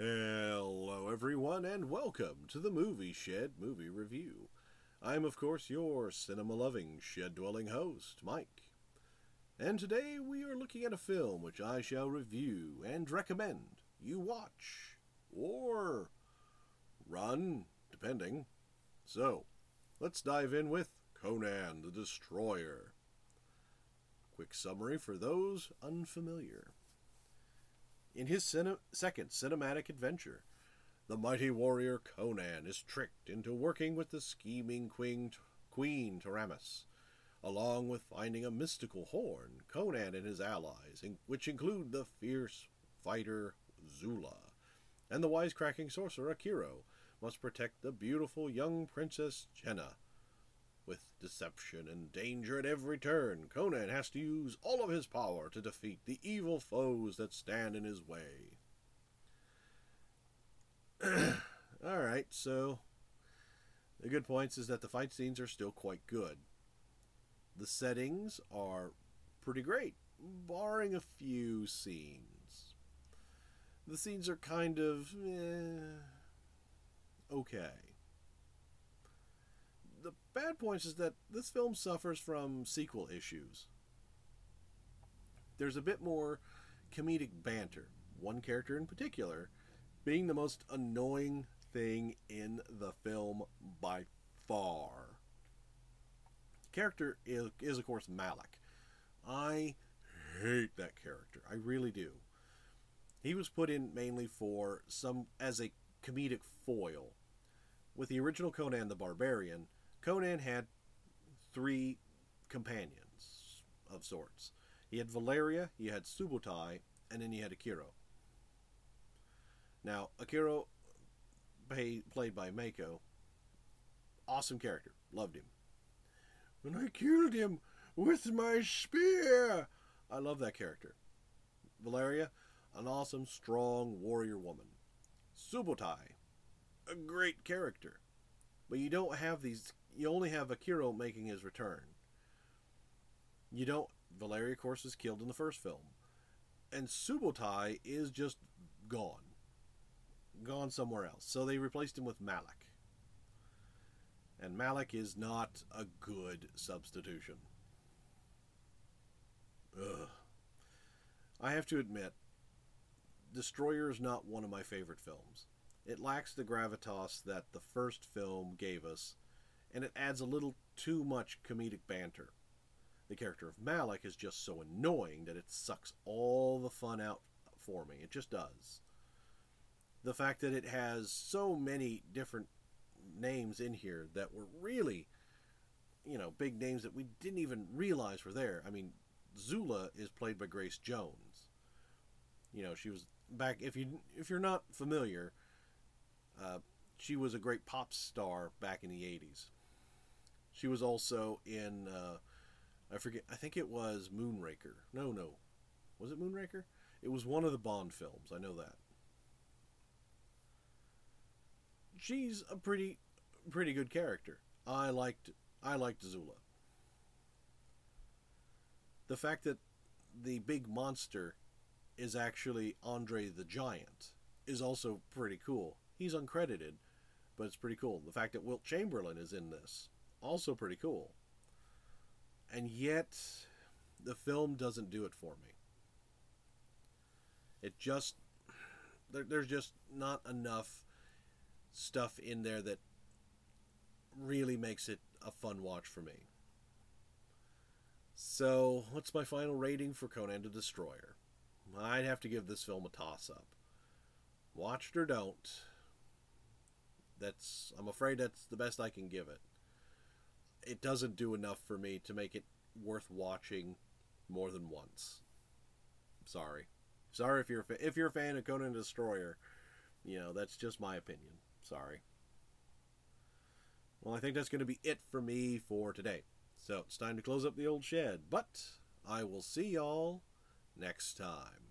Hello, everyone, and welcome to the Movie Shed Movie Review. I'm, of course, your cinema loving, shed dwelling host, Mike. And today we are looking at a film which I shall review and recommend you watch or run, depending. So, let's dive in with Conan the Destroyer. Quick summary for those unfamiliar. In his cine- second cinematic adventure, the mighty warrior Conan is tricked into working with the scheming Queen, Queen Taramis. Along with finding a mystical horn, Conan and his allies, in- which include the fierce fighter Zula and the wisecracking sorcerer Akiro, must protect the beautiful young princess Jenna with deception and danger at every turn, Conan has to use all of his power to defeat the evil foes that stand in his way. Alright, so the good points is that the fight scenes are still quite good. The settings are pretty great, barring a few scenes. The scenes are kind of eh, okay bad points is that this film suffers from sequel issues. There's a bit more comedic banter, one character in particular being the most annoying thing in the film by far. Character is, is of course Malak. I hate that character. I really do. He was put in mainly for some as a comedic foil. With the original Conan the Barbarian, Conan had three companions of sorts. He had Valeria, he had Subotai, and then he had Akiro. Now, Akiro, pay, played by Mako, awesome character. Loved him. And I killed him with my spear. I love that character. Valeria, an awesome, strong warrior woman. Subotai, a great character. But you don't have these you only have Akiro making his return. You don't. Valeria, of course, is killed in the first film. And Subotai is just gone. Gone somewhere else. So they replaced him with Malak. And Malak is not a good substitution. Ugh. I have to admit, Destroyer is not one of my favorite films. It lacks the gravitas that the first film gave us and it adds a little too much comedic banter. The character of Malak is just so annoying that it sucks all the fun out for me. It just does. The fact that it has so many different names in here that were really, you know, big names that we didn't even realize were there. I mean, Zula is played by Grace Jones. You know, she was back. If you if you're not familiar, uh, she was a great pop star back in the '80s. She was also in uh, I forget I think it was Moonraker. No, no. Was it Moonraker? It was one of the Bond films. I know that. She's a pretty pretty good character. I liked I liked Zula. The fact that the big monster is actually Andre the Giant is also pretty cool. He's uncredited, but it's pretty cool. The fact that Wilt Chamberlain is in this also pretty cool. And yet, the film doesn't do it for me. It just, there, there's just not enough stuff in there that really makes it a fun watch for me. So, what's my final rating for Conan the Destroyer? I'd have to give this film a toss up. Watched or don't. That's I'm afraid that's the best I can give it it doesn't do enough for me to make it worth watching more than once. Sorry, sorry if you're if you're a fan of Conan Destroyer, you know that's just my opinion. Sorry. Well, I think that's going to be it for me for today. So it's time to close up the old shed, but I will see y'all next time.